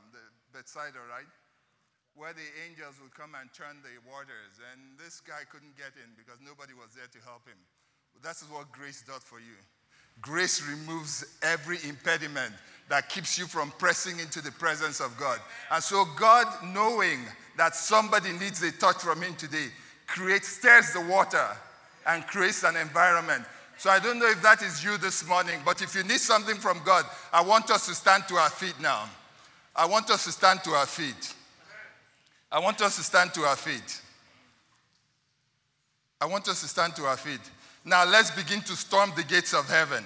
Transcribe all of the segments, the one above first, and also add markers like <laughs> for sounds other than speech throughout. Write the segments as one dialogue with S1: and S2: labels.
S1: Um, the Bethsaida, right? Where the angels would come and turn the waters. And this guy couldn't get in because nobody was there to help him. But that is what grace does for you. Grace removes every impediment that keeps you from pressing into the presence of God. And so, God, knowing that somebody needs a touch from Him today, creates, stirs the water and creates an environment. So, I don't know if that is you this morning, but if you need something from God, I want us to stand to our feet now. I want us to stand to our feet. I want us to stand to our feet. I want us to stand to our feet. Now let's begin to storm the gates of heaven.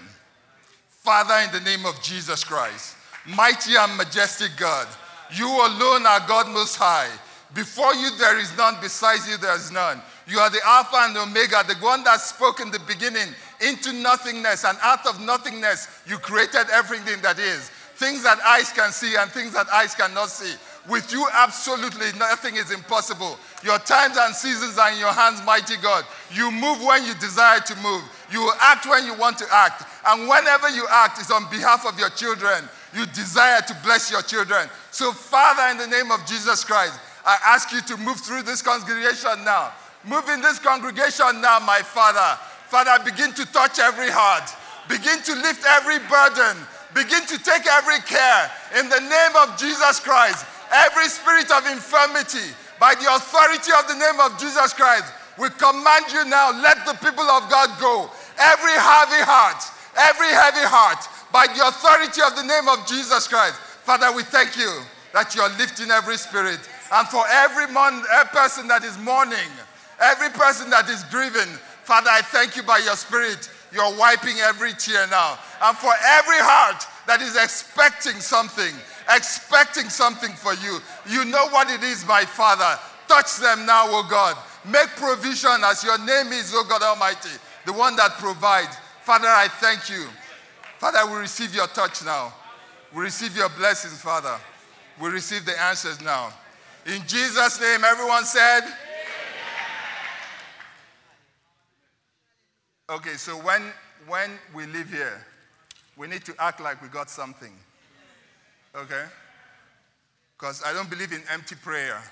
S1: Father, in the name of Jesus Christ, mighty and majestic God, you alone are God most high. Before you there is none, besides you there is none. You are the Alpha and the Omega, the one that spoke in the beginning into nothingness, and out of nothingness you created everything that is. Things that eyes can see and things that eyes cannot see. With you, absolutely nothing is impossible. Your times and seasons are in your hands, mighty God. You move when you desire to move. You act when you want to act. And whenever you act, it's on behalf of your children. You desire to bless your children. So, Father, in the name of Jesus Christ, I ask you to move through this congregation now. Move in this congregation now, my Father. Father, begin to touch every heart. Begin to lift every burden. Begin to take every care. In the name of Jesus Christ, every spirit of infirmity, by the authority of the name of Jesus Christ, we command you now, let the people of God go. Every heavy heart, every heavy heart, by the authority of the name of Jesus Christ. Father, we thank you that you're lifting every spirit. And for every, mon- every person that is mourning, every person that is grieving, Father, I thank you by your spirit. You're wiping every tear now. And for every heart that is expecting something, expecting something for you. You know what it is, my Father. Touch them now, O God. Make provision as your name is, O God Almighty, the one that provides. Father, I thank you. Father, we receive your touch now. We receive your blessings, Father. We receive the answers now. In Jesus' name, everyone said, Okay, so when, when we live here, we need to act like we got something. Okay? Because I don't believe in empty prayer.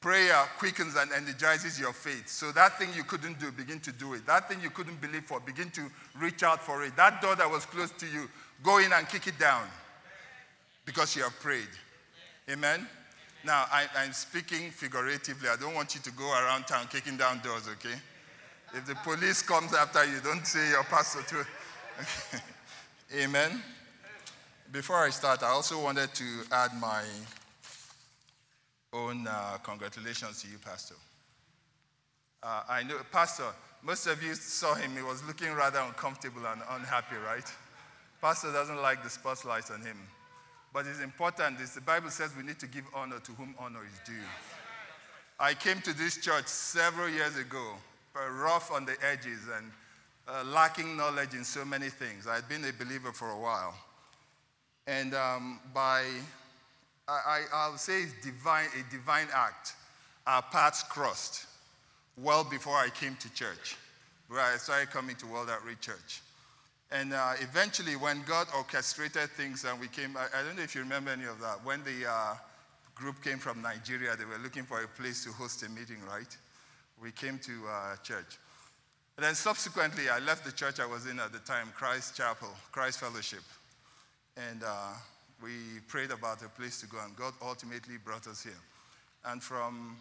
S1: Prayer quickens and energizes your faith. So that thing you couldn't do, begin to do it. That thing you couldn't believe for, begin to reach out for it. That door that was closed to you, go in and kick it down because you have prayed. Amen? Now, I, am speaking figuratively. I don't want you to go around town kicking down doors, okay? If the police comes after you, don't say your pastor too. <laughs> Amen? Before I start, I also wanted to add my own uh, congratulations to you, Pastor. Uh, I know, Pastor, most of you saw him. He was looking rather uncomfortable and unhappy, right? Pastor doesn't like the spotlight on him. But it's important. This, the Bible says we need to give honor to whom honor is due. I came to this church several years ago, rough on the edges and uh, lacking knowledge in so many things. I had been a believer for a while. And um, by, I, will say, it's divine, a divine act, our paths crossed well before I came to church, where I started coming to World Outreach Church. And uh, eventually, when God orchestrated things and we came, I, I, don't know if you remember any of that. When the uh, group came from Nigeria, they were looking for a place to host a meeting, right? We came to uh, church. And then subsequently, I left the church I was in at the time, Christ Chapel, Christ Fellowship. And uh, we prayed about a place to go, and God ultimately brought us here. And from,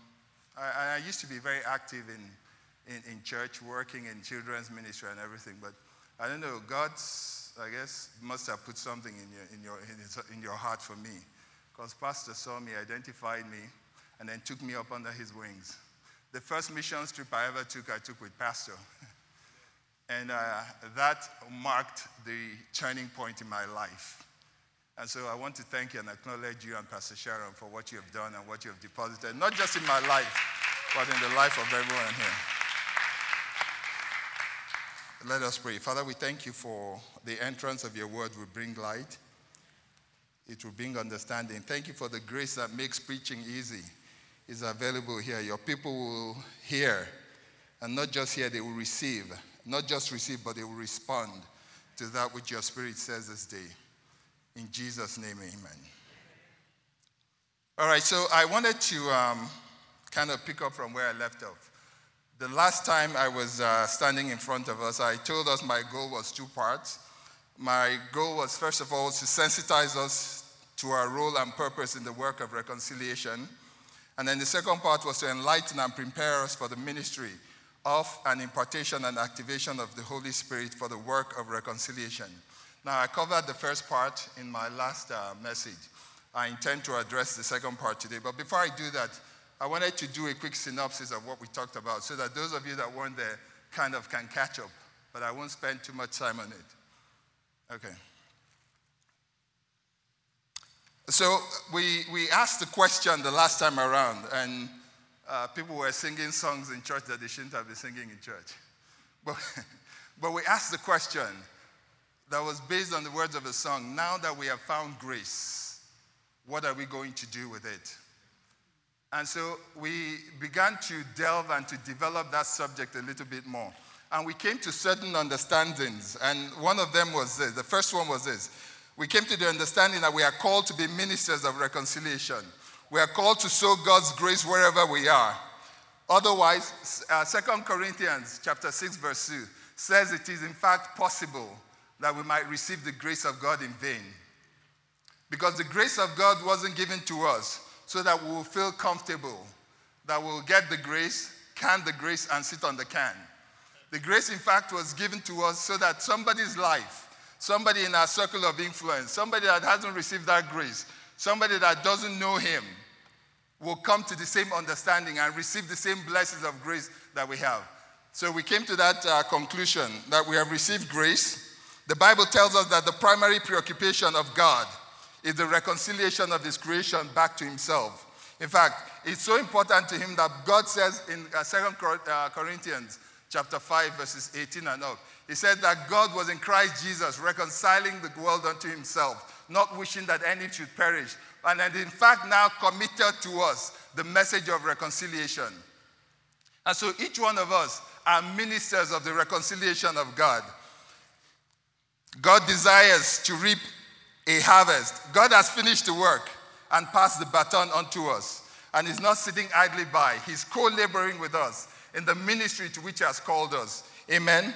S1: I, I used to be very active in, in, in, church, working in children's ministry and everything, but I don't know, God's, I guess, must have put something in your, in your, in your heart for me. Because Pastor saw me, identified me, and then took me up under his wings. The first mission trip I ever took, I took with Pastor. <laughs> and uh, that marked the turning point in my life. And so I want to thank you and acknowledge you and Pastor Sharon for what you have done and what you have deposited, not just in my life, but in the life of everyone here. Let us pray. Father, we thank you for the entrance of your word will bring light. It will bring understanding. Thank you for the grace that makes preaching easy. Is available here. Your people will hear, and not just hear, they will receive. Not just receive, but they will respond to that which your spirit says this day. In Jesus' name, amen. All right, so I wanted to um, kind of pick up from where I left off. The last time I was uh, standing in front of us, I told us my goal was two parts. My goal was, first of all, to sensitize us to our role and purpose in the work of reconciliation. And then the second part was to enlighten and prepare us for the ministry of an impartation and activation of the Holy Spirit for the work of reconciliation. Now, I covered the first part in my last uh, message. I intend to address the second part today. But before I do that, I wanted to do a quick synopsis of what we talked about so that those of you that weren't there kind of can catch up. But I won't spend too much time on it. Okay. So we, we asked the question the last time around, and uh, people were singing songs in church that they shouldn't have been singing in church. <laughs> But, but we asked the question that was based on the words of the song Now that we have found grace, what are we going to do with it? And so we began to delve and to develop that subject a little bit more. And we came to certain understandings. And one of them was this the first one was this. We came to the understanding that we are called to be ministers of reconciliation. We are called to sow God's grace wherever we are. Otherwise, uh, 2 Corinthians chapter 6 verse 2 says it is in fact possible that we might receive the grace of God in vain. Because the grace of God wasn't given to us so that we will feel comfortable, that we'll get the grace, can the grace, and sit on the can. The grace, in fact, was given to us so that somebody's life, somebody in our circle of influence, somebody that hasn't received that grace, somebody that doesn't know Him, will come to the same understanding and receive the same blessings of grace that we have. So we came to that uh, conclusion that we have received grace. The Bible tells us that the primary preoccupation of God is the reconciliation of his creation back to himself. In fact, it's so important to him that God says in uh, 2 uh, Corinthians chapter 5 verses 18 and up, he said that God was in Christ Jesus reconciling the world unto himself, not wishing that any should perish, and had in fact now committed to us the message of reconciliation. And so each one of us are ministers of the reconciliation of God. God desires to reap a harvest. God has finished the work and passed the baton on to us. And He's not sitting idly by, He's co laboring with us in the ministry to which He has called us. Amen.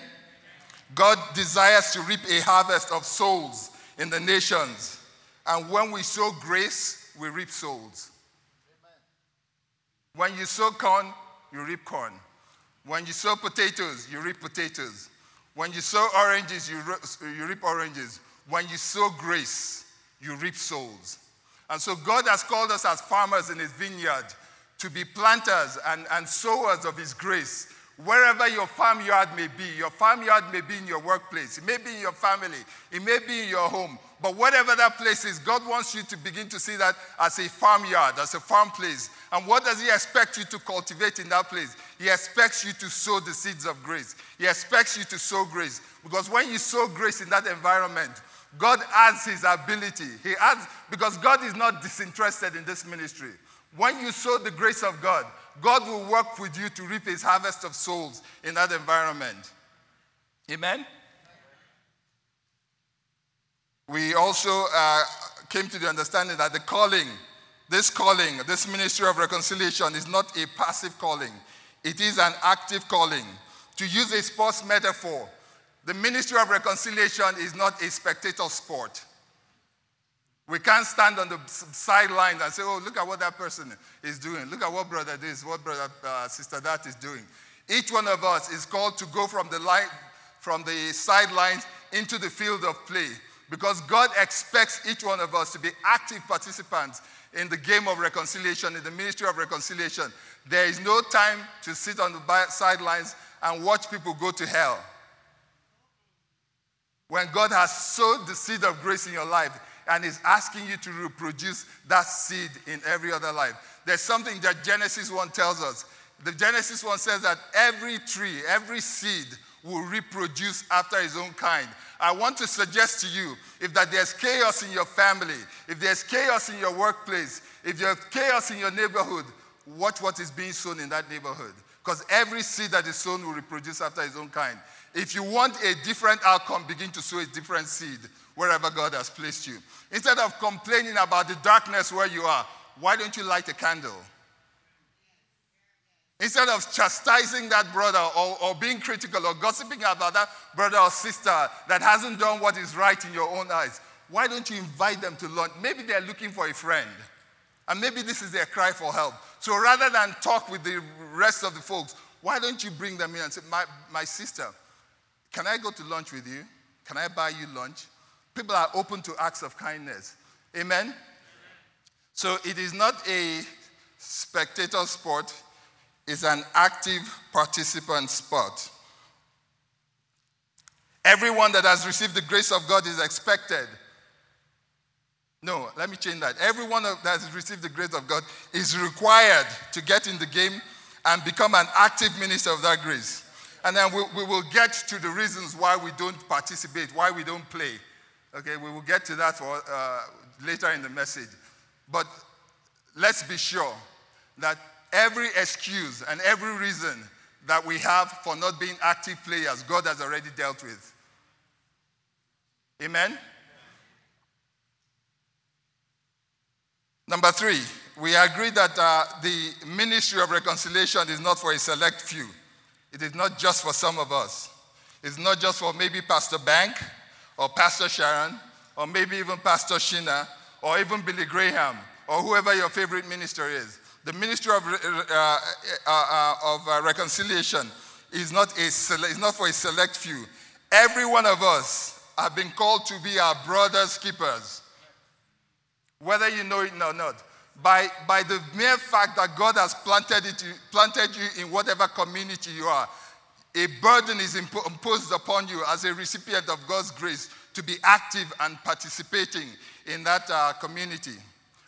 S1: God desires to reap a harvest of souls in the nations. And when we sow grace, we reap souls. When you sow corn, you reap corn. When you sow potatoes, you reap potatoes. When you sow oranges, you, you reap oranges. When you sow grace, you reap souls. And so God has called us as farmers in his vineyard to be planters and, and sowers of his grace. Wherever your farmyard may be, your farmyard may be in your workplace, it may be in your family, it may be in your home, but whatever that place is, God wants you to begin to see that as a farmyard, as a farm place. And what does He expect you to cultivate in that place? He expects you to sow the seeds of grace. He expects you to sow grace. Because when you sow grace in that environment, God adds his ability. He adds, because God is not disinterested in this ministry. When you sow the grace of God, God will work with you to reap his harvest of souls in that environment. Amen? We also uh, came to the understanding that the calling, this calling, this ministry of reconciliation is not a passive calling, it is an active calling. To use a sports metaphor, the ministry of reconciliation is not a spectator sport. We can't stand on the sidelines and say, oh, look at what that person is doing. Look at what brother this, what brother, uh, sister that is doing. Each one of us is called to go from the line, from the sidelines into the field of play because God expects each one of us to be active participants in the game of reconciliation, in the ministry of reconciliation. There is no time to sit on the sidelines and watch people go to hell. When God has sowed the seed of grace in your life and is asking you to reproduce that seed in every other life. There's something that Genesis 1 tells us. The Genesis 1 says that every tree, every seed will reproduce after his own kind. I want to suggest to you if that there's chaos in your family, if there's chaos in your workplace, if there's chaos in your neighborhood, watch what is being sown in that neighborhood. Because every seed that is sown will reproduce after his own kind. If you want a different outcome, begin to sow a different seed wherever God has placed you. Instead of complaining about the darkness where you are, why don't you light a candle? Instead of chastising that brother or, or being critical or gossiping about that brother or sister that hasn't done what is right in your own eyes, why don't you invite them to lunch? Maybe they're looking for a friend. And maybe this is their cry for help. So rather than talk with the rest of the folks, why don't you bring them in and say, My, my sister, can I go to lunch with you? Can I buy you lunch? People are open to acts of kindness. Amen? So it is not a spectator sport, it's an active participant sport. Everyone that has received the grace of God is expected. No, let me change that. Everyone that has received the grace of God is required to get in the game and become an active minister of that grace. And then we, we will get to the reasons why we don't participate, why we don't play. Okay, we will get to that for, uh, later in the message. But let's be sure that every excuse and every reason that we have for not being active players, God has already dealt with. Amen? Number three, we agree that uh, the ministry of reconciliation is not for a select few. It is not just for some of us. It's not just for maybe Pastor Bank or Pastor Sharon or maybe even Pastor Shina or even Billy Graham or whoever your favorite minister is. The ministry of, uh, uh, uh, of uh, reconciliation is not, a sele- is not for a select few. Every one of us have been called to be our brother's keepers, whether you know it or not by, by the mere fact that God has planted, it, planted you in whatever community you are, a burden is imposed upon you as a recipient of God's grace to be active and participating in that uh, community.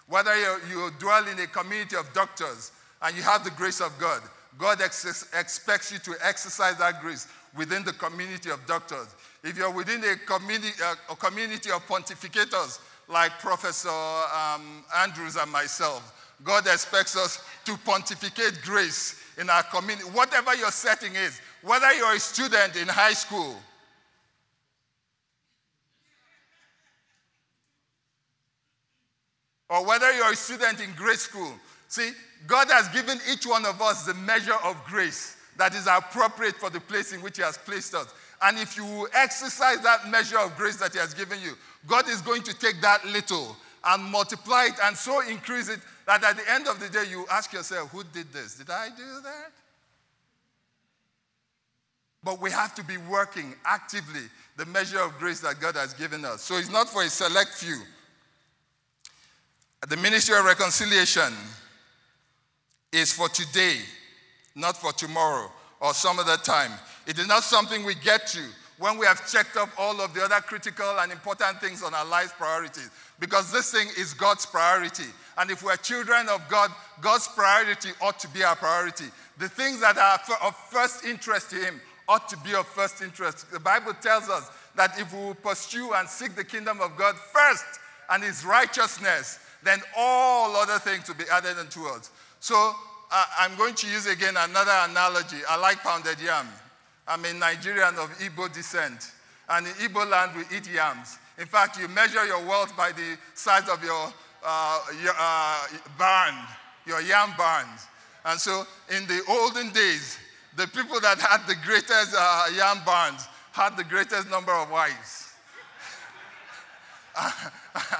S1: Whether you dwell in a community of doctors and you have the grace of God, God ex- expects you to exercise that grace within the community of doctors. If you're within a community, uh, a community of pontificators, like Professor um, Andrews and myself. God expects us to pontificate grace in our community, whatever your setting is, whether you're a student in high school, or whether you're a student in grade school. See, God has given each one of us the measure of grace that is appropriate for the place in which He has placed us. And if you exercise that measure of grace that He has given you, God is going to take that little and multiply it and so increase it that at the end of the day you ask yourself, who did this? Did I do that? But we have to be working actively the measure of grace that God has given us. So it's not for a select few. The ministry of reconciliation is for today, not for tomorrow or some other time. It is not something we get to when we have checked off all of the other critical and important things on our life's priorities. Because this thing is God's priority. And if we're children of God, God's priority ought to be our priority. The things that are of first interest to Him ought to be of first interest. The Bible tells us that if we will pursue and seek the kingdom of God first and His righteousness, then all other things will be added unto us. So uh, I'm going to use again another analogy. I like pounded yam. I'm a Nigerian of Igbo descent. And in Igbo land, we eat yams. In fact, you measure your wealth by the size of your, uh, your uh, barn, your yam barns. And so, in the olden days, the people that had the greatest uh, yam barns had the greatest number of wives. <laughs>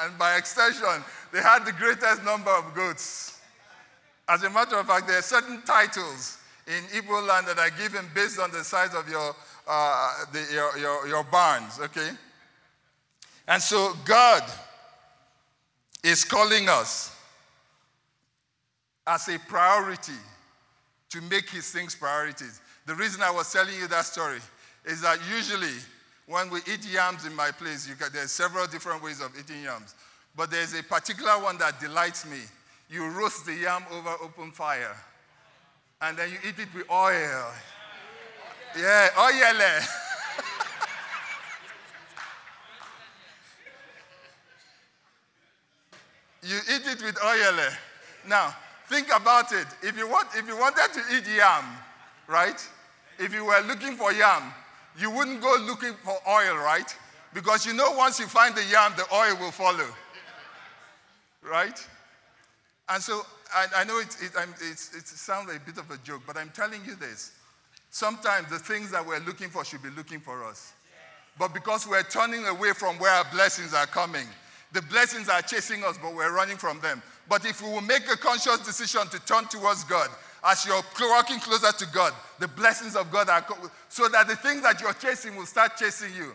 S1: and by extension, they had the greatest number of goats. As a matter of fact, there are certain titles in Igbo land that are given based on the size of your, uh, the, your, your, your barns, okay? And so God is calling us as a priority to make his things priorities. The reason I was telling you that story is that usually when we eat yams in my place, you can, there's several different ways of eating yams. But there's a particular one that delights me. You roast the yam over open fire and then you eat it with oil. Yeah, oil. <laughs> you eat it with oil. Now, think about it. If you, want, if you wanted to eat yam, right? If you were looking for yam, you wouldn't go looking for oil, right? Because you know once you find the yam, the oil will follow. Right? And so I, I know it, it, it sounds like a bit of a joke, but I'm telling you this. Sometimes the things that we're looking for should be looking for us. But because we're turning away from where our blessings are coming, the blessings are chasing us, but we're running from them. But if we will make a conscious decision to turn towards God, as you're walking closer to God, the blessings of God are co- so that the things that you're chasing will start chasing you.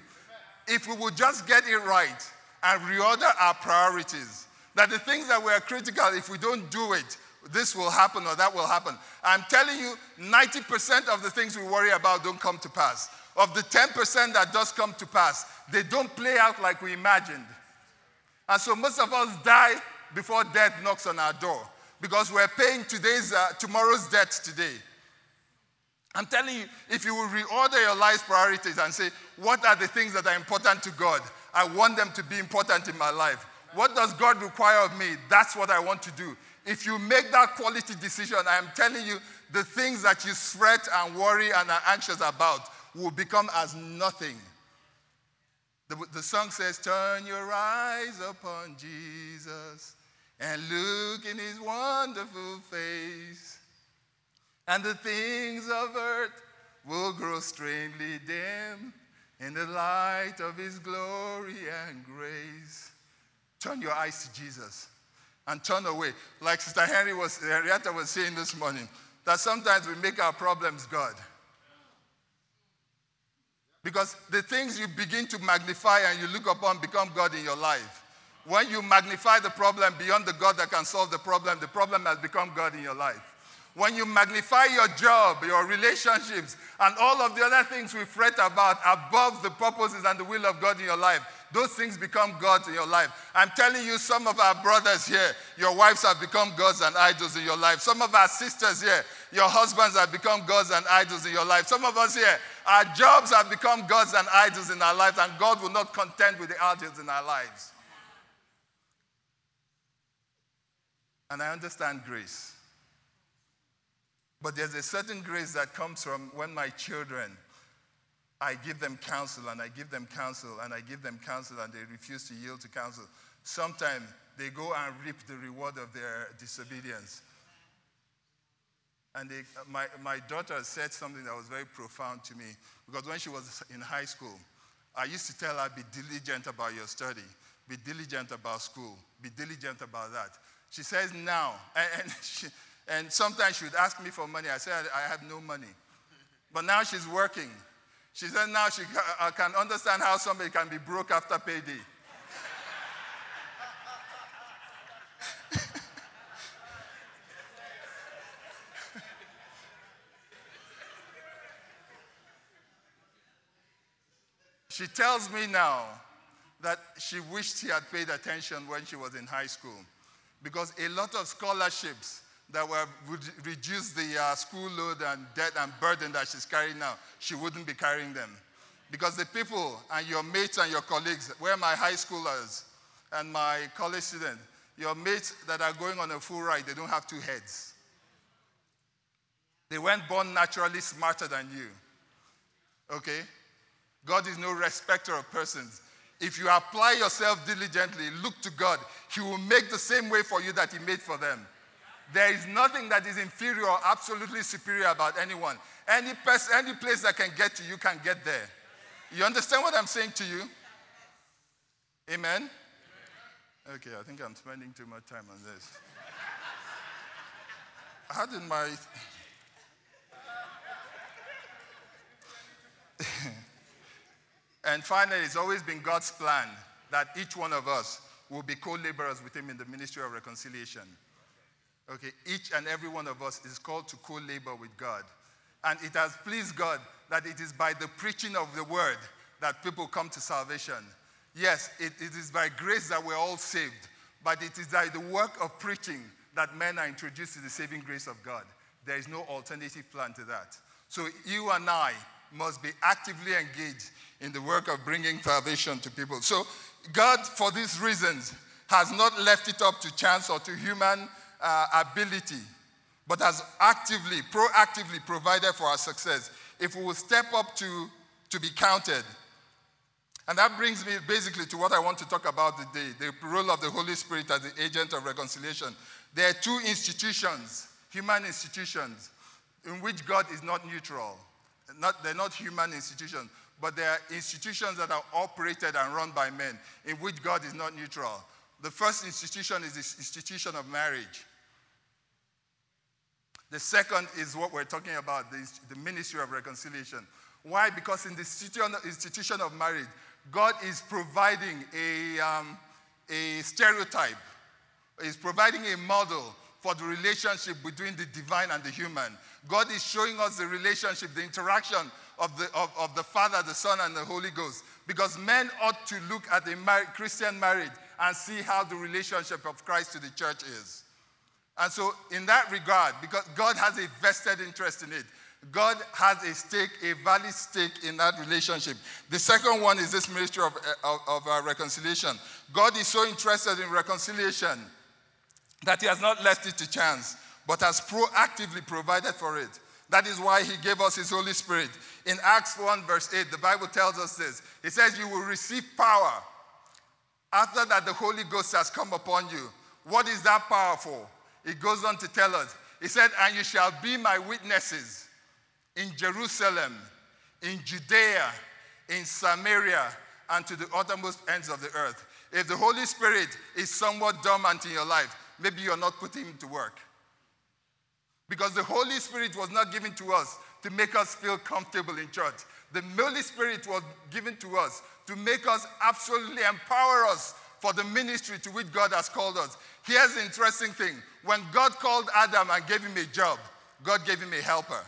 S1: If we will just get it right and reorder our priorities, that the things that were critical, if we don't do it, this will happen or that will happen. I'm telling you, 90% of the things we worry about don't come to pass. Of the 10% that does come to pass, they don't play out like we imagined. And so most of us die before death knocks on our door because we're paying today's, uh, tomorrow's debt today. I'm telling you, if you will reorder your life's priorities and say, what are the things that are important to God? I want them to be important in my life. What does God require of me? That's what I want to do. If you make that quality decision, I am telling you, the things that you fret and worry and are anxious about will become as nothing. The, the song says, Turn your eyes upon Jesus and look in his wonderful face, and the things of earth will grow strangely dim in the light of his glory and grace. Turn your eyes to Jesus and turn away. Like Sister Henry was, Henrietta was saying this morning, that sometimes we make our problems God. Because the things you begin to magnify and you look upon become God in your life. When you magnify the problem beyond the God that can solve the problem, the problem has become God in your life. When you magnify your job, your relationships, and all of the other things we fret about above the purposes and the will of God in your life, those things become gods in your life. I'm telling you, some of our brothers here, your wives have become gods and idols in your life. Some of our sisters here, your husbands have become gods and idols in your life. Some of us here, our jobs have become gods and idols in our lives, and God will not contend with the idols in our lives. And I understand grace. But there's a certain grace that comes from when my children I give them counsel and I give them counsel and I give them counsel and they refuse to yield to counsel. Sometimes they go and reap the reward of their disobedience. And they, my, my daughter said something that was very profound to me because when she was in high school, I used to tell her, be diligent about your study, be diligent about school, be diligent about that. She says now, and, <laughs> and, she, and sometimes she would ask me for money. I said, I have no money. But now she's working she said now she can understand how somebody can be broke after payday. <laughs> she tells me now that she wished she had paid attention when she was in high school because a lot of scholarships that would reduce the uh, school load and debt and burden that she's carrying now, she wouldn't be carrying them. Because the people and your mates and your colleagues, where my high schoolers and my college students, your mates that are going on a full ride, they don't have two heads. They weren't born naturally smarter than you. Okay? God is no respecter of persons. If you apply yourself diligently, look to God, He will make the same way for you that He made for them. There is nothing that is inferior or absolutely superior about anyone. Any, any place that can get to you can get there. You understand what I'm saying to you? Amen? Okay, I think I'm spending too much time on this. How did my. <laughs> and finally, it's always been God's plan that each one of us will be co laborers with Him in the ministry of reconciliation. Okay, each and every one of us is called to co labor with God. And it has pleased God that it is by the preaching of the word that people come to salvation. Yes, it, it is by grace that we're all saved, but it is by the work of preaching that men are introduced to the saving grace of God. There is no alternative plan to that. So you and I must be actively engaged in the work of bringing salvation to people. So God, for these reasons, has not left it up to chance or to human uh, ability, but has actively, proactively provided for our success. If we will step up to, to be counted, And that brings me basically to what I want to talk about today the role of the Holy Spirit as the agent of reconciliation. There are two institutions, human institutions, in which God is not neutral. Not, they're not human institutions, but they are institutions that are operated and run by men, in which God is not neutral. The first institution is the institution of marriage. The second is what we're talking about the, the ministry of reconciliation. Why? Because in the institution, of marriage, God is providing a, um, a stereotype, is providing a model for the relationship between the divine and the human. God is showing us the relationship, the interaction of the, of, of the Father, the Son, and the Holy Ghost. Because men ought to look at a mar- Christian marriage and see how the relationship of Christ to the church is. And so, in that regard, because God has a vested interest in it, God has a stake, a valid stake in that relationship. The second one is this ministry of, of, of uh, reconciliation. God is so interested in reconciliation that He has not left it to chance, but has proactively provided for it. That is why He gave us His Holy Spirit. In Acts 1, verse 8, the Bible tells us this It says, You will receive power after that the Holy Ghost has come upon you. What is that power for? It goes on to tell us. He said, And you shall be my witnesses in Jerusalem, in Judea, in Samaria, and to the uttermost ends of the earth. If the Holy Spirit is somewhat dormant in your life, maybe you're not putting him to work. Because the Holy Spirit was not given to us to make us feel comfortable in church. The Holy Spirit was given to us to make us absolutely empower us for the ministry to which God has called us. Here's the interesting thing when God called Adam and gave him a job, God gave him a helper.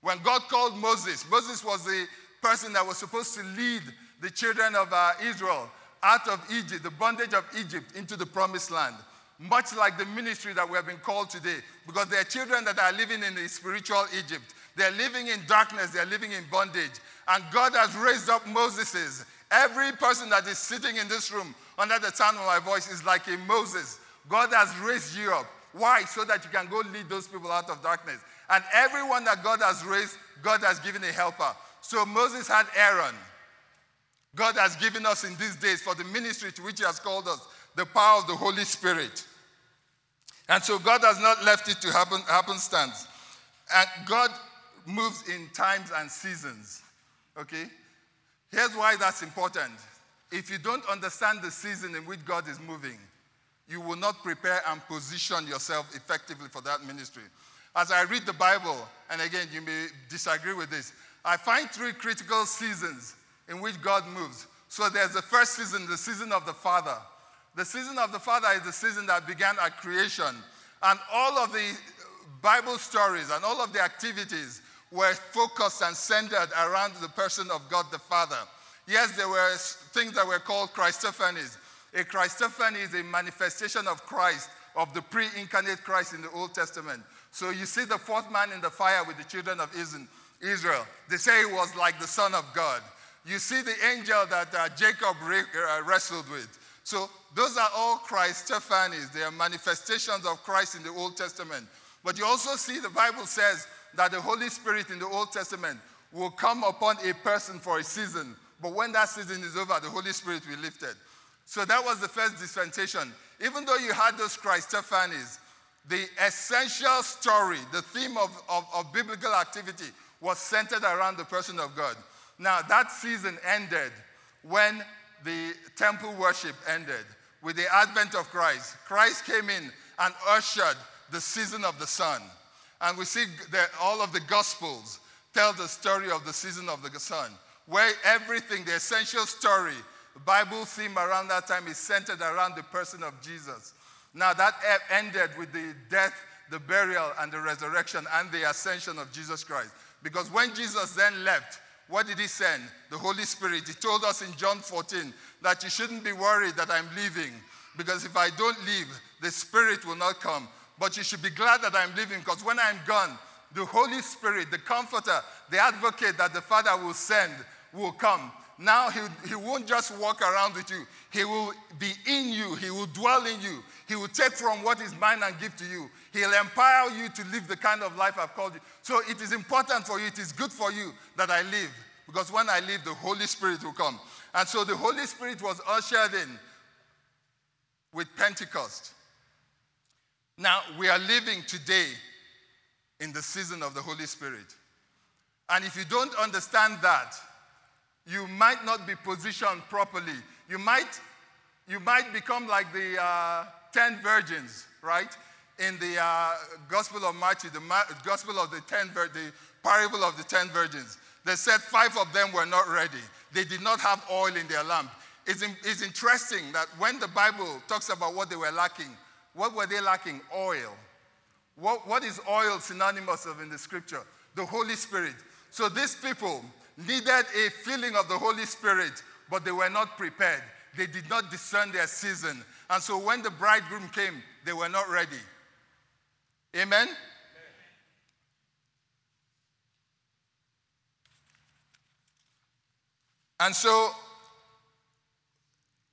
S1: When God called Moses, Moses was the person that was supposed to lead the children of uh, Israel out of Egypt, the bondage of Egypt, into the promised land. Much like the ministry that we have been called today, because there are children that are living in the spiritual Egypt. They're living in darkness, they're living in bondage. And God has raised up Moses's. Every person that is sitting in this room under the sound of my voice is like a Moses. God has raised you up. Why? So that you can go lead those people out of darkness. And everyone that God has raised, God has given a helper. So Moses had Aaron. God has given us in these days for the ministry to which He has called us the power of the Holy Spirit. And so God has not left it to happen, happenstance. And God moves in times and seasons. Okay? Here's why that's important. If you don't understand the season in which God is moving, you will not prepare and position yourself effectively for that ministry. As I read the Bible, and again, you may disagree with this, I find three critical seasons in which God moves. So there's the first season, the season of the Father. The season of the Father is the season that began at creation. And all of the Bible stories and all of the activities were focused and centered around the person of God the Father. Yes, there were things that were called Christophanies. A Christophany is a manifestation of Christ, of the pre incarnate Christ in the Old Testament. So you see the fourth man in the fire with the children of Israel. They say he was like the Son of God. You see the angel that uh, Jacob uh, wrestled with. So those are all Christophanies. They are manifestations of Christ in the Old Testament. But you also see the Bible says that the Holy Spirit in the Old Testament will come upon a person for a season. But when that season is over, the Holy Spirit will be lifted. So that was the first dispensation. Even though you had those Christophanies, the essential story, the theme of, of, of, biblical activity was centered around the person of God. Now, that season ended when the temple worship ended with the advent of Christ. Christ came in and ushered the season of the Son. And we see that all of the Gospels tell the story of the season of the Son, where everything, the essential story, the Bible theme around that time is centered around the person of Jesus. Now, that ended with the death, the burial, and the resurrection and the ascension of Jesus Christ. Because when Jesus then left, what did he send? The Holy Spirit. He told us in John 14 that you shouldn't be worried that I'm leaving, because if I don't leave, the Spirit will not come. But you should be glad that I'm leaving, because when I'm gone, the Holy Spirit, the Comforter, the Advocate that the Father will send, will come. Now he, he won't just walk around with you, he will be in you, he will dwell in you, he will take from what is mine and give to you. He'll empower you to live the kind of life I've called you. So it is important for you, it is good for you that I live. Because when I leave, the Holy Spirit will come. And so the Holy Spirit was ushered in with Pentecost. Now, we are living today in the season of the Holy Spirit. And if you don't understand that, you might not be positioned properly. You might, you might become like the uh, ten virgins, right? In the uh, Gospel of Matthew, the Ma- Gospel of the ten, vir- the parable of the ten virgins. They said five of them were not ready. They did not have oil in their lamp. It's, in, it's interesting that when the Bible talks about what they were lacking, what were they lacking? Oil. What, what is oil synonymous of in the scripture? The Holy Spirit. So these people needed a feeling of the Holy Spirit, but they were not prepared. They did not discern their season. And so when the bridegroom came, they were not ready. Amen? And so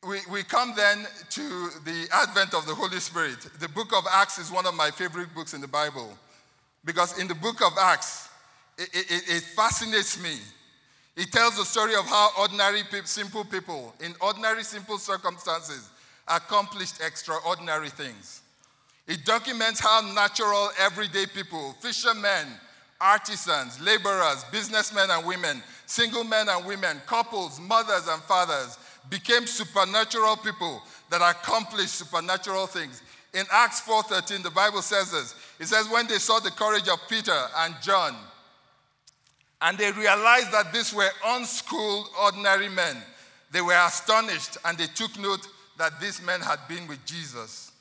S1: we, we come then to the advent of the Holy Spirit. The book of Acts is one of my favorite books in the Bible because in the book of Acts, it, it, it fascinates me. It tells the story of how ordinary, simple people, in ordinary, simple circumstances, accomplished extraordinary things. It documents how natural, everyday people, fishermen, artisans, laborers, businessmen and women, single men and women, couples, mothers and fathers became supernatural people that accomplished supernatural things. In Acts 4:13, the Bible says this. It says, when they saw the courage of Peter and John, and they realized that these were unschooled, ordinary men, they were astonished and they took note that these men had been with Jesus.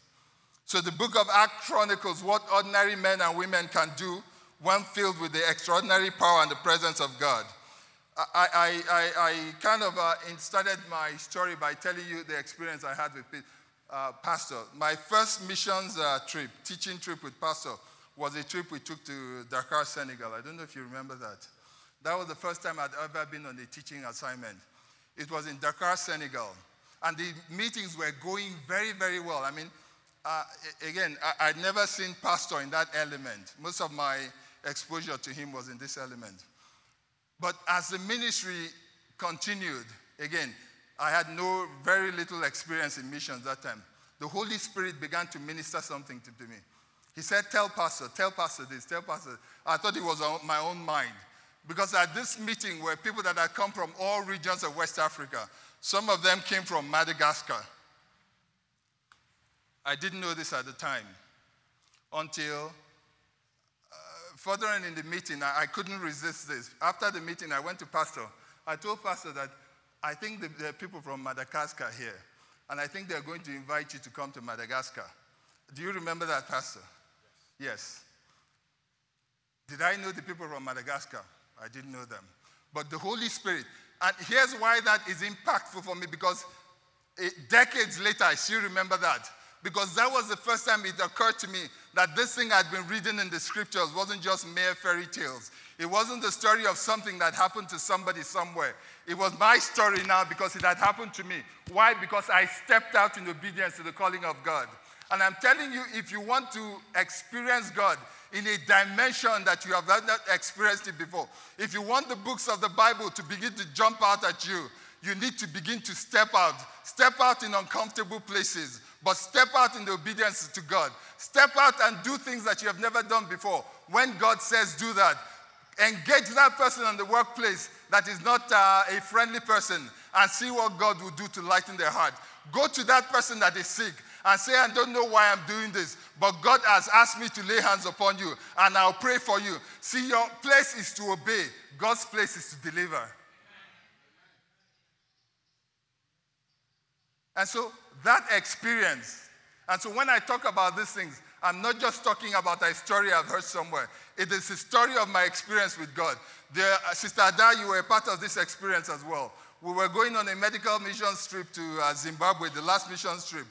S1: So the book of Acts chronicles what ordinary men and women can do when filled with the extraordinary power and the presence of God. I, I, I, kind of uh, started my story by telling you the experience I had with uh, Pastor. My first missions uh, trip, teaching trip with Pastor, was a trip we took to Dakar, Senegal. I don't know if you remember that. That was the first time I'd ever been on a teaching assignment. It was in Dakar, Senegal. And the meetings were going very, very well. I mean, uh, again, I, would never seen Pastor in that element. Most of my exposure to him was in this element. But as the ministry continued, again, I had no very little experience in missions that time. The Holy Spirit began to minister something to, to me. He said, Tell Pastor, tell Pastor this, tell Pastor. I thought it was on my own mind. Because at this meeting were people that had come from all regions of West Africa. Some of them came from Madagascar. I didn't know this at the time until further on in the meeting, I, I, couldn't resist this. After the meeting, I went to Pastor. I told Pastor that I think the, people from Madagascar here, and I think they're going to invite you to come to Madagascar. Do you remember that, Pastor? Yes. Did I know the people from Madagascar? I didn't know them. But the Holy Spirit, and here's why that is impactful for me because it, decades later, I still remember that. Because that was the first time it occurred to me that this thing I'd been reading in the scriptures wasn't just mere fairy tales. It wasn't the story of something that happened to somebody somewhere. It was my story now because it had happened to me. Why? Because I stepped out in obedience to the calling of God. And I'm telling you, if you want to experience God, in a dimension that you have not experienced it before. If you want the books of the Bible to begin to jump out at you, you need to begin to step out. Step out in uncomfortable places, but step out in the obedience to God. Step out and do things that you have never done before. When God says do that, engage that person in the workplace that is not uh, a friendly person and see what God will do to lighten their heart. Go to that person that is sick and say, I don't know why I'm doing this, but God has asked me to lay hands upon you and I'll pray for you. See, your place is to obey, God's place is to deliver. And so that experience, and so when I talk about these things, I'm not just talking about a story I've heard somewhere. It is a story of my experience with God. The, uh, Sister Ada, you were a part of this experience as well. We were going on a medical mission trip to uh, Zimbabwe, the last mission trip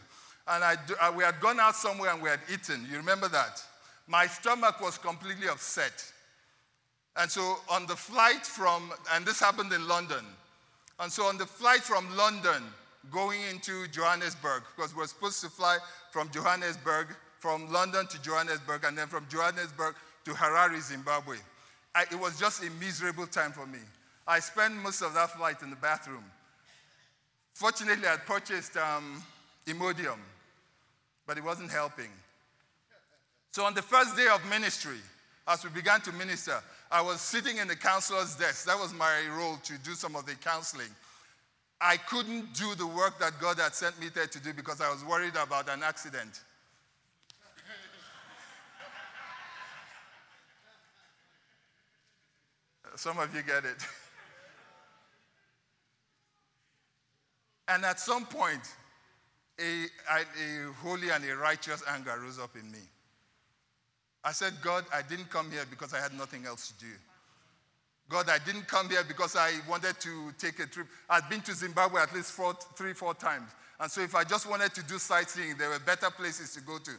S1: and I, uh, we had gone out somewhere and we had eaten. You remember that? My stomach was completely upset. And so on the flight from, and this happened in London, and so on the flight from London going into Johannesburg, because we're supposed to fly from Johannesburg, from London to Johannesburg, and then from Johannesburg to Harare, Zimbabwe. I, it was just a miserable time for me. I spent most of that flight in the bathroom. Fortunately, I purchased um, Imodium, but it wasn't helping. So on the first day of ministry, as we began to minister, I was sitting in the counselor's desk. That was my role to do some of the counseling. I couldn't do the work that God had sent me there to do because I was worried about an accident. Some of you get it. and at some point, a, a holy and a righteous anger rose up in me. I said, God, I didn't come here because I had nothing else to do. God, I didn't come here because I wanted to take a trip. I'd been to Zimbabwe at least four, three, four times. And so if I just wanted to do sightseeing, there were better places to go to.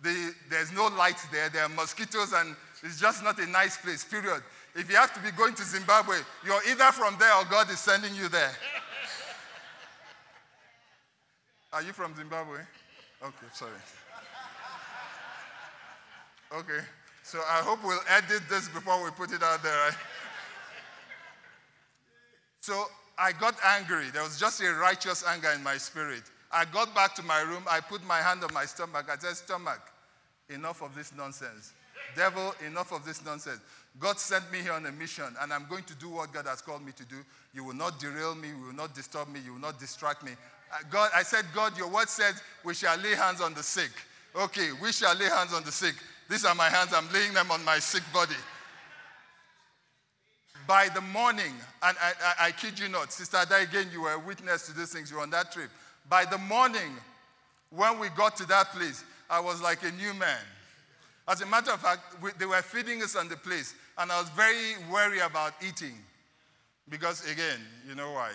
S1: The, there's no light there. There are mosquitoes, and it's just not a nice place, period. If you have to be going to Zimbabwe, you're either from there or God is sending you there. <laughs> Are you from Zimbabwe? Okay, sorry. Okay, so I hope we'll edit this before we put it out there. Right? So I got angry. There was just a righteous anger in my spirit. I got back to my room. I put my hand on my stomach. I said, Stomach, enough of this nonsense. Devil, enough of this nonsense. God sent me here on a mission, and I'm going to do what God has called me to do. You will not derail me. You will not disturb me. You will not distract me. God, I said, God, your word said we shall lay hands on the sick. Okay, we shall lay hands on the sick. These are my hands. I'm laying them on my sick body. By the morning, and I, I, I kid you not, Sister Ada, again, you were a witness to these things. You were on that trip. By the morning, when we got to that place, I was like a new man. As a matter of fact, we, they were feeding us on the place, and I was very worried about eating. Because, again, you know why.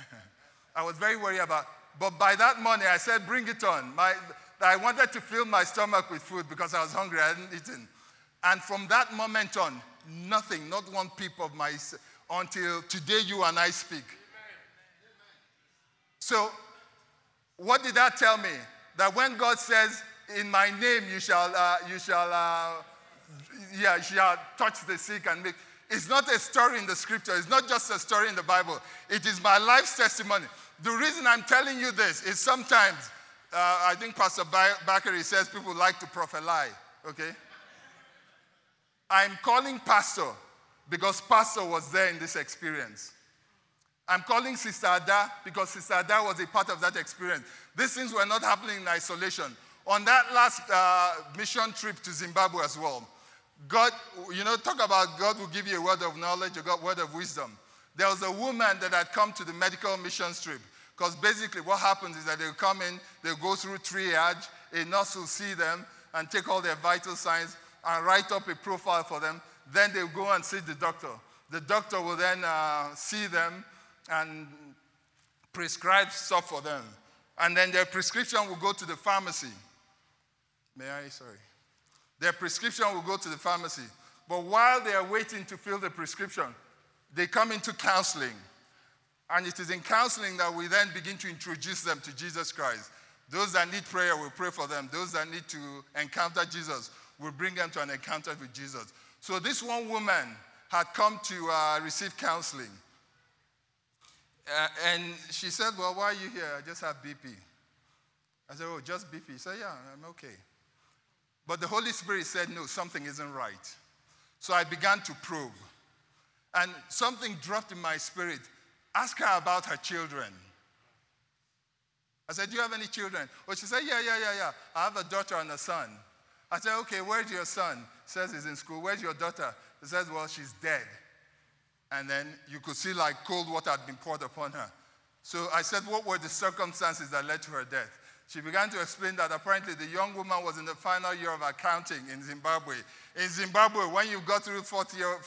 S1: <laughs> I was very worried about. But by that morning, I said, bring it on. My, I wanted to fill my stomach with food because I was hungry. I hadn't eaten. And from that moment on, nothing, not one peep of my, until today you and I speak. So, what did that tell me? That when God says, in my name you shall, uh, you shall, uh, yeah, you shall touch the sick and make, it's not a story in the scripture. It's not just a story in the Bible. It is my life's testimony. The reason I'm telling you this is sometimes, uh, I think Pastor Bakari says people like to prophesy, okay? I'm calling Pastor because Pastor was there in this experience. I'm calling Sister Ada because Sister Ada was a part of that experience. These things were not happening in isolation. On that last uh, mission trip to Zimbabwe as well, God, you know, talk about God will give you a word of knowledge, a word of wisdom. There was a woman that had come to the medical mission trip. Because basically, what happens is that they'll come in, they'll go through triage, a nurse will see them and take all their vital signs and write up a profile for them. Then they'll go and see the doctor. The doctor will then uh, see them and prescribe stuff for them. And then their prescription will go to the pharmacy. May I? Sorry. Their prescription will go to the pharmacy. But while they are waiting to fill the prescription, they come into counseling. And it is in counseling that we then begin to introduce them to Jesus Christ. Those that need prayer, we pray for them. Those that need to encounter Jesus, we bring them to an encounter with Jesus. So this one woman had come to uh, receive counseling. Uh, and she said, Well, why are you here? I just have BP. I said, Oh, just BP. He said, Yeah, I'm okay. But the Holy Spirit said, No, something isn't right. So I began to probe. And something dropped in my spirit. Ask her about her children. I said, Do you have any children? Well, she said, Yeah, yeah, yeah, yeah. I have a daughter and a son. I said, Okay, where's your son? Says he's in school. Where's your daughter? He says, Well, she's dead. And then you could see like cold water had been poured upon her. So I said, What were the circumstances that led to her death? She began to explain that apparently the young woman was in the final year of accounting in Zimbabwe. In Zimbabwe, when you got through 40 year,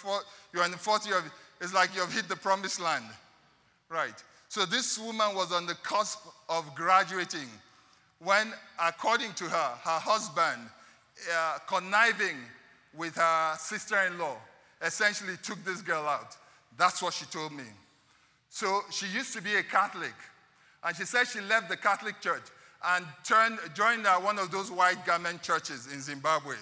S1: you're in the fourth year, of, it's like you've hit the promised land. Right. So this woman was on the cusp of graduating when, according to her, her husband, uh, conniving with her sister in law, essentially took this girl out. That's what she told me. So she used to be a Catholic. And she said she left the Catholic Church and turned, joined uh, one of those white garment churches in Zimbabwe.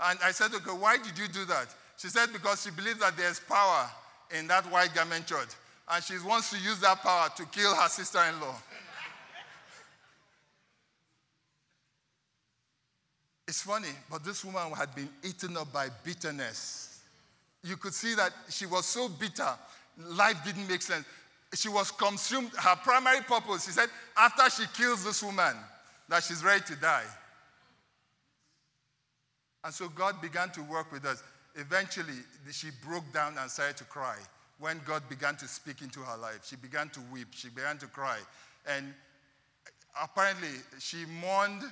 S1: And I said, okay, why did you do that? She said, because she believes that there's power in that white garment church. And she wants to use that power to kill her sister in law. It's funny, but this woman had been eaten up by bitterness. You could see that she was so bitter, life didn't make sense. She was consumed. Her primary purpose, she said, after she kills this woman, that she's ready to die. And so God began to work with us. Eventually, she broke down and started to cry. When God began to speak into her life, she began to weep, she began to cry. And apparently, she mourned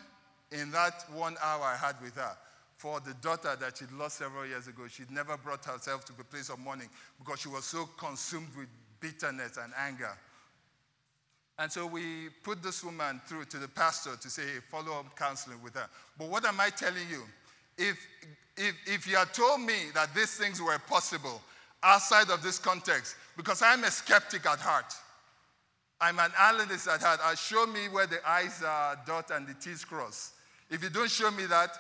S1: in that one hour I had with her for the daughter that she'd lost several years ago. She'd never brought herself to a place of mourning because she was so consumed with bitterness and anger. And so we put this woman through to the pastor to say, hey, follow up counseling with her. But what am I telling you? If, if, if you had told me that these things were possible outside of this context, because I'm a skeptic at heart, I'm an analyst at heart, uh, show me where the I's are dot and the T's cross. If you don't show me that,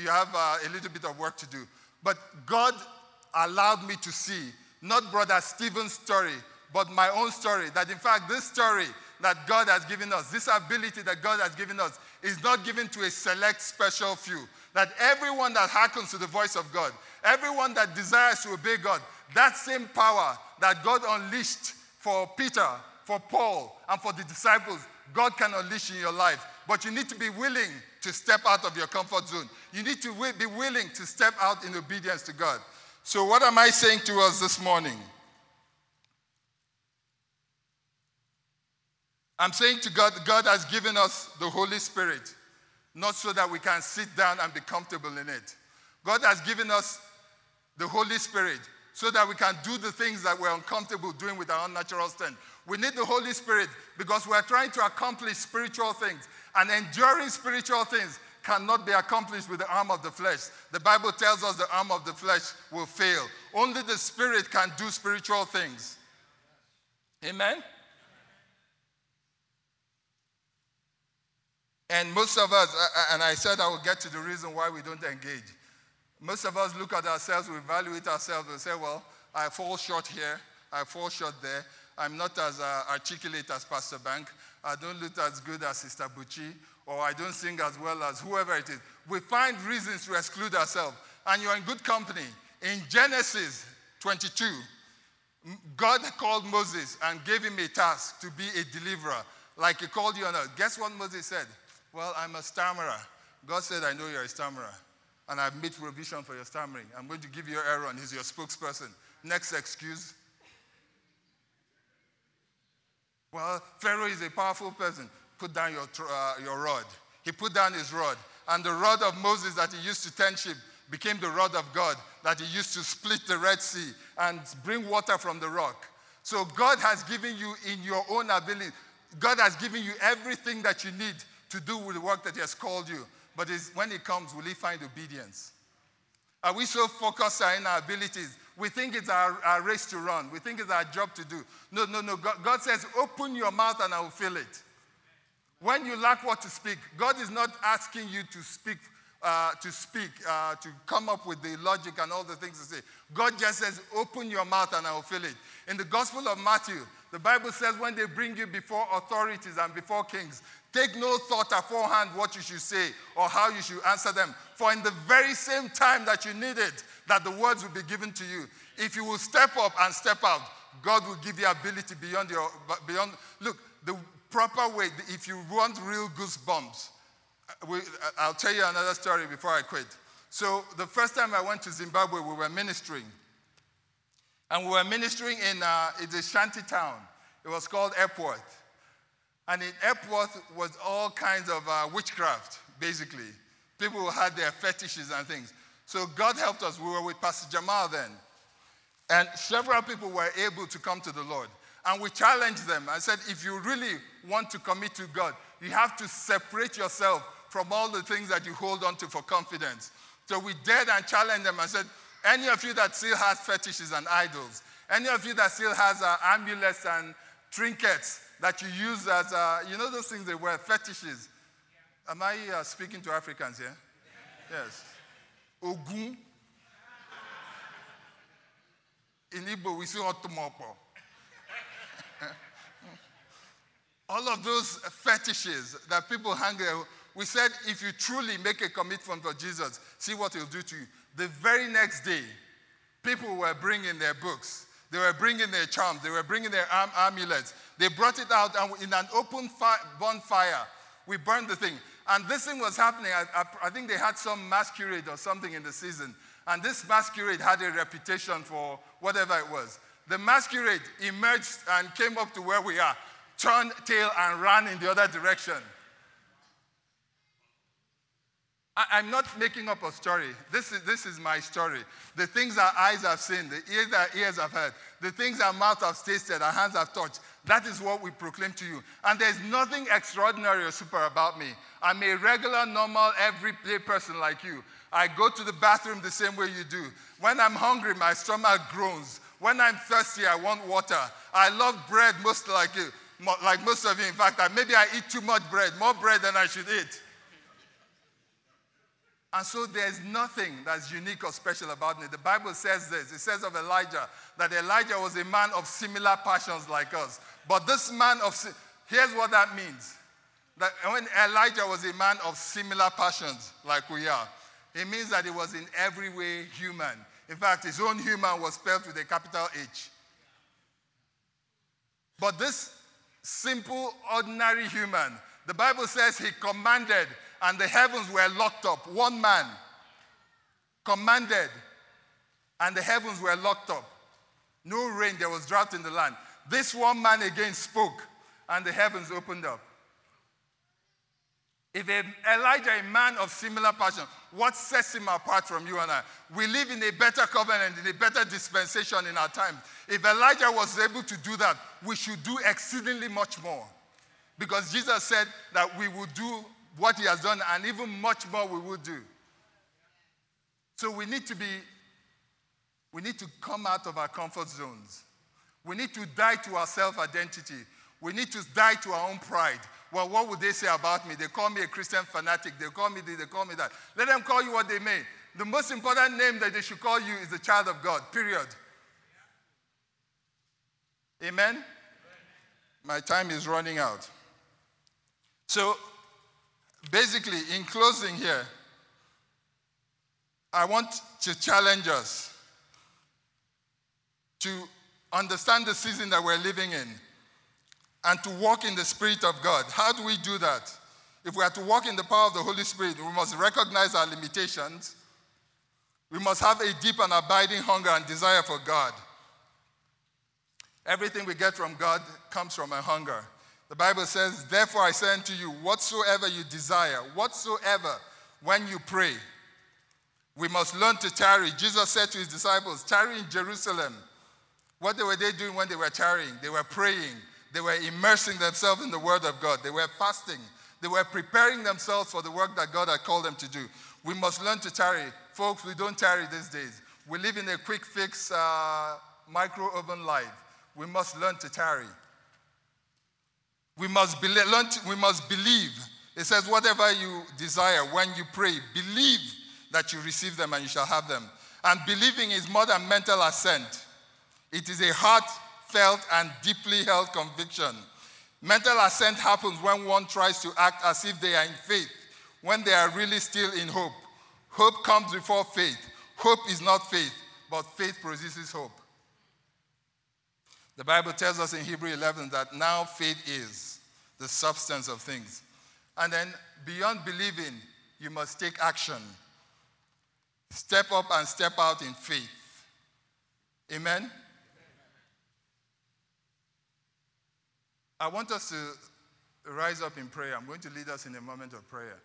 S1: you have uh, a little bit of work to do. But God allowed me to see not Brother Stephen's story, but my own story. That in fact, this story that God has given us, this ability that God has given us, is not given to a select special few. That everyone that hearkens to the voice of God, everyone that desires to obey God, that same power that God unleashed for Peter, for Paul, and for the disciples, God can unleash in your life. But you need to be willing to step out of your comfort zone. You need to be willing to step out in obedience to God. So, what am I saying to us this morning? I'm saying to God, God has given us the Holy Spirit, not so that we can sit down and be comfortable in it. God has given us the Holy Spirit so that we can do the things that we're uncomfortable doing with our unnatural strength. We need the Holy Spirit because we're trying to accomplish spiritual things. And enduring spiritual things cannot be accomplished with the arm of the flesh. The Bible tells us the arm of the flesh will fail. Only the Spirit can do spiritual things. Amen? And most of us, and I said I will get to the reason why we don't engage. Most of us look at ourselves, we evaluate ourselves, and say, well, I fall short here, I fall short there. I'm not as uh, articulate as Pastor Bank. I don't look as good as Sister Bucci, or I don't sing as well as whoever it is. We find reasons to exclude ourselves, and you're in good company. In Genesis 22, God called Moses and gave him a task to be a deliverer, like he called you on earth. Guess what Moses said? Well, I'm a stammerer. God said, I know you're a stammerer, and I've made provision for your stammering. I'm going to give you Aaron, he's your spokesperson. Next excuse. Well, Pharaoh is a powerful person. Put down your, uh, your rod. He put down his rod. And the rod of Moses that he used to tend sheep became the rod of God that he used to split the Red Sea and bring water from the rock. So God has given you in your own ability, God has given you everything that you need to do with the work that he has called you. But when he comes, will he find obedience? Are we so focused on our abilities we think it's our, our, race to run. We think it's our job to do. No, no, no. God, God says, open your mouth and I will fill it. When you lack what to speak, God is not asking you to speak, uh, to speak, uh, to come up with the logic and all the things to say. God just says, open your mouth and I will fill it. In the Gospel of Matthew, the Bible says, when they bring you before authorities and before kings, take no thought aforehand what you should say or how you should answer them. For in the very same time that you need it, that the words will be given to you. If you will step up and step out, God will give you ability beyond your beyond. Look, the proper way. If you want real goosebumps, we, uh, I'll tell you another story before I quit. So the first time I went to Zimbabwe, we were ministering, and we were ministering in uh, it's a shanty town. It was called Epworth, and in Epworth was all kinds of uh, witchcraft, basically. People had their fetishes and things. So God helped us. We were with Pastor Jamal then. And several people were able to come to the Lord. And we challenged them. I said, if you really want to commit to God, you have to separate yourself from all the things that you hold on to for confidence. So we dared and challenged them. I said, any of you that still has fetishes and idols, any of you that still has uh, amulets and trinkets that you use as, uh, you know, those things they wear, fetishes. Am I uh, speaking to Africans here? Yes. Ogun. In Igbo, we say otomopo. All of those fetishes that people hang there, we said if you truly make a commitment for Jesus, see what he'll do to you. The very next day, people were bringing their books, they were bringing their charms, they were bringing their am- amulets. They brought it out, and in an open fi- bonfire, we burned the thing. And this thing was happening. I, I, I think they had some masquerade or something in the season. And this masquerade had a reputation for whatever it was. The masquerade emerged and came up to where we are, turned tail, and ran in the other direction. I, am not making up a story. This is, this is my story. The things our eyes have seen, the ears our ears have heard, the things our mouth have tasted, our hands have touched. That is what we proclaim to you. And there's nothing extraordinary or super about me. I'm a regular, normal, everyday person like you. I go to the bathroom the same way you do. When I'm hungry, my stomach groans. When I'm thirsty, I want water. I love bread most like you, like most of you. In fact, that maybe I eat too much bread, more bread than I should eat. And so there's nothing that's unique or special about me. The Bible says this. It says of Elijah that Elijah was a man of similar passions like us. But this man of, here's what that means. That when Elijah was a man of similar passions like we are, it means that he was in every way human. In fact, his own human was spelled with a capital H. But this simple, ordinary human, the Bible says he commanded and the heavens were locked up. One man commanded, and the heavens were locked up. No rain, there was drought in the land. This one man again spoke, and the heavens opened up. If Elijah, a man of similar passion, what sets him apart from you and I? We live in a better covenant, in a better dispensation in our time. If Elijah was able to do that, we should do exceedingly much more. Because Jesus said that we will do what he has done and even much more we will do. So we need to be, we need to come out of our comfort zones. We need to die to our self identity. We need to die to our own pride. Well, what would they say about me? They call me a Christian fanatic. They call me this, they call me that. Let them call you what they may. The most important name that they should call you is the child of God, period. Amen? My time is running out. So basically, in closing here, I want to challenge us to understand the season that we're living in and to walk in the Spirit of God. How do we do that? If we are to walk in the power of the Holy Spirit, we must recognize our limitations. We must have a deep and abiding hunger and desire for God. Everything we get from God comes from a hunger. The Bible says, Therefore I say unto you, whatsoever you desire, whatsoever, when you pray, we must learn to tarry. Jesus said to his disciples, Tarry in Jerusalem. What were they doing when they were tarrying? They were praying. They were immersing themselves in the Word of God. They were fasting. They were preparing themselves for the work that God had called them to do. We must learn to tarry. Folks, we don't tarry these days. We live in a quick fix uh, micro oven life. We must learn to tarry. We must, be, learn to, we must believe. It says, whatever you desire when you pray, believe that you receive them and you shall have them. And believing is more than mental assent, it is a heartfelt and deeply held conviction. Mental assent happens when one tries to act as if they are in faith, when they are really still in hope. Hope comes before faith. Hope is not faith, but faith produces hope. The Bible tells us in Hebrew 11 that now faith is the substance of things. And then beyond believing, you must take action. Step up and step out in faith. Amen? I want us to rise up in prayer. I'm going to lead us in a moment of prayer.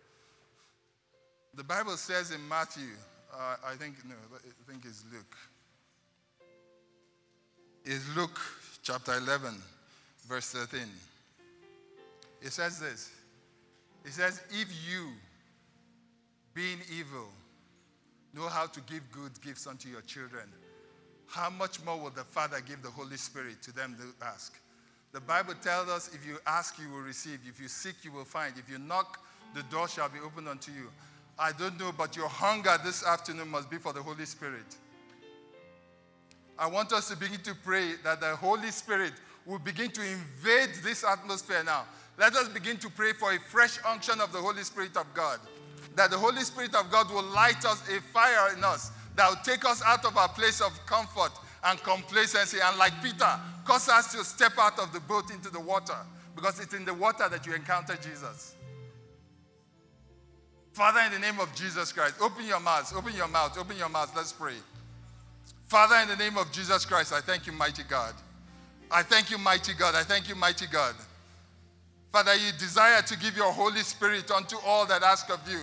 S1: The Bible says in Matthew, uh, I think, no, I think it's Luke. It's Luke chapter 11, verse 13. It says this It says, If you, being evil, know how to give good gifts unto your children, how much more will the Father give the Holy Spirit to them that ask? The Bible tells us if you ask, you will receive. If you seek, you will find. If you knock, the door shall be opened unto you. I don't know, but your hunger this afternoon must be for the Holy Spirit. I want us to begin to pray that the Holy Spirit will begin to invade this atmosphere now. Let us begin to pray for a fresh unction of the Holy Spirit of God. That the Holy Spirit of God will light us a fire in us that will take us out of our place of comfort and complacency. And like Peter, cause us to step out of the boat into the water because it's in the water that you encounter Jesus. Father, in the name of Jesus Christ, open your mouth, open your mouth, open your mouth. Let's pray. Father, in the name of Jesus Christ, I thank you, mighty God. I thank you, mighty God. I thank you, mighty God. Father, you desire to give your Holy Spirit unto all that ask of you.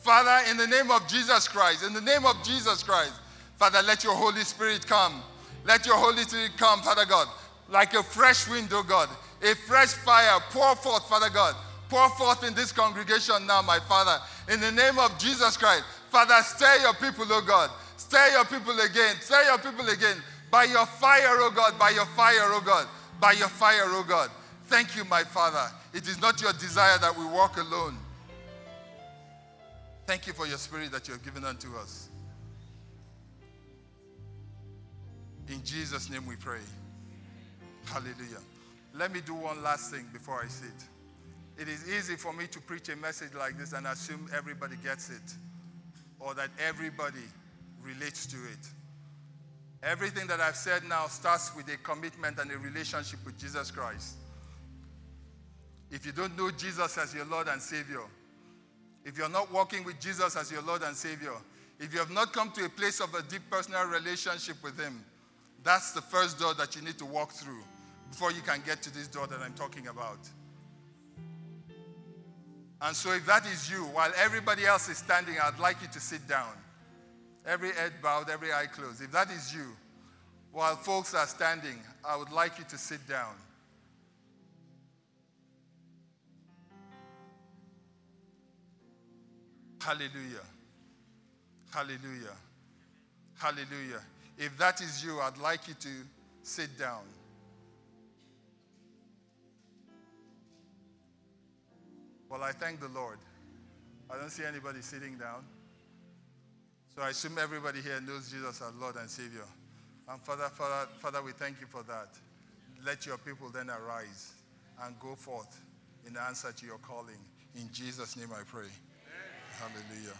S1: Father, in the name of Jesus Christ, in the name of Jesus Christ, Father, let your Holy Spirit come. Let your Holy Spirit come, Father God, like a fresh wind, oh God, a fresh fire. Pour forth, Father God. Pour forth in this congregation now, my Father, in the name of Jesus Christ. Father, stir your people, oh God. Stir your people again. Stir your people again. By your fire, oh God. By your fire, oh God. By your fire, oh God. Thank you, my Father. It is not your desire that we walk alone. Thank you for your spirit that you have given unto us. In Jesus' name we pray. Hallelujah. Let me do one last thing before I sit. It is easy for me to preach a message like this and assume everybody gets it or that everybody relates to it. Everything that I've said now starts with a commitment and a relationship with Jesus Christ. If you don't know Jesus as your Lord and Savior, if you're not walking with Jesus as your Lord and Savior, if you have not come to a place of a deep personal relationship with Him, that's the first door that you need to walk through before you can get to this door that I'm talking about. And so, if that is you, while everybody else is standing, I'd like you to sit down. Every head bowed, every eye closed. If that is you, while folks are standing, I would like you to sit down. Hallelujah. Hallelujah. Hallelujah. If that is you, I'd like you to sit down. Well, I thank the Lord. I don't see anybody sitting down. So I assume everybody here knows Jesus as Lord and Savior. And Father, Father, Father, we thank you for that. Let your people then arise and go forth in answer to your calling. In Jesus' name I pray. Amen. Hallelujah.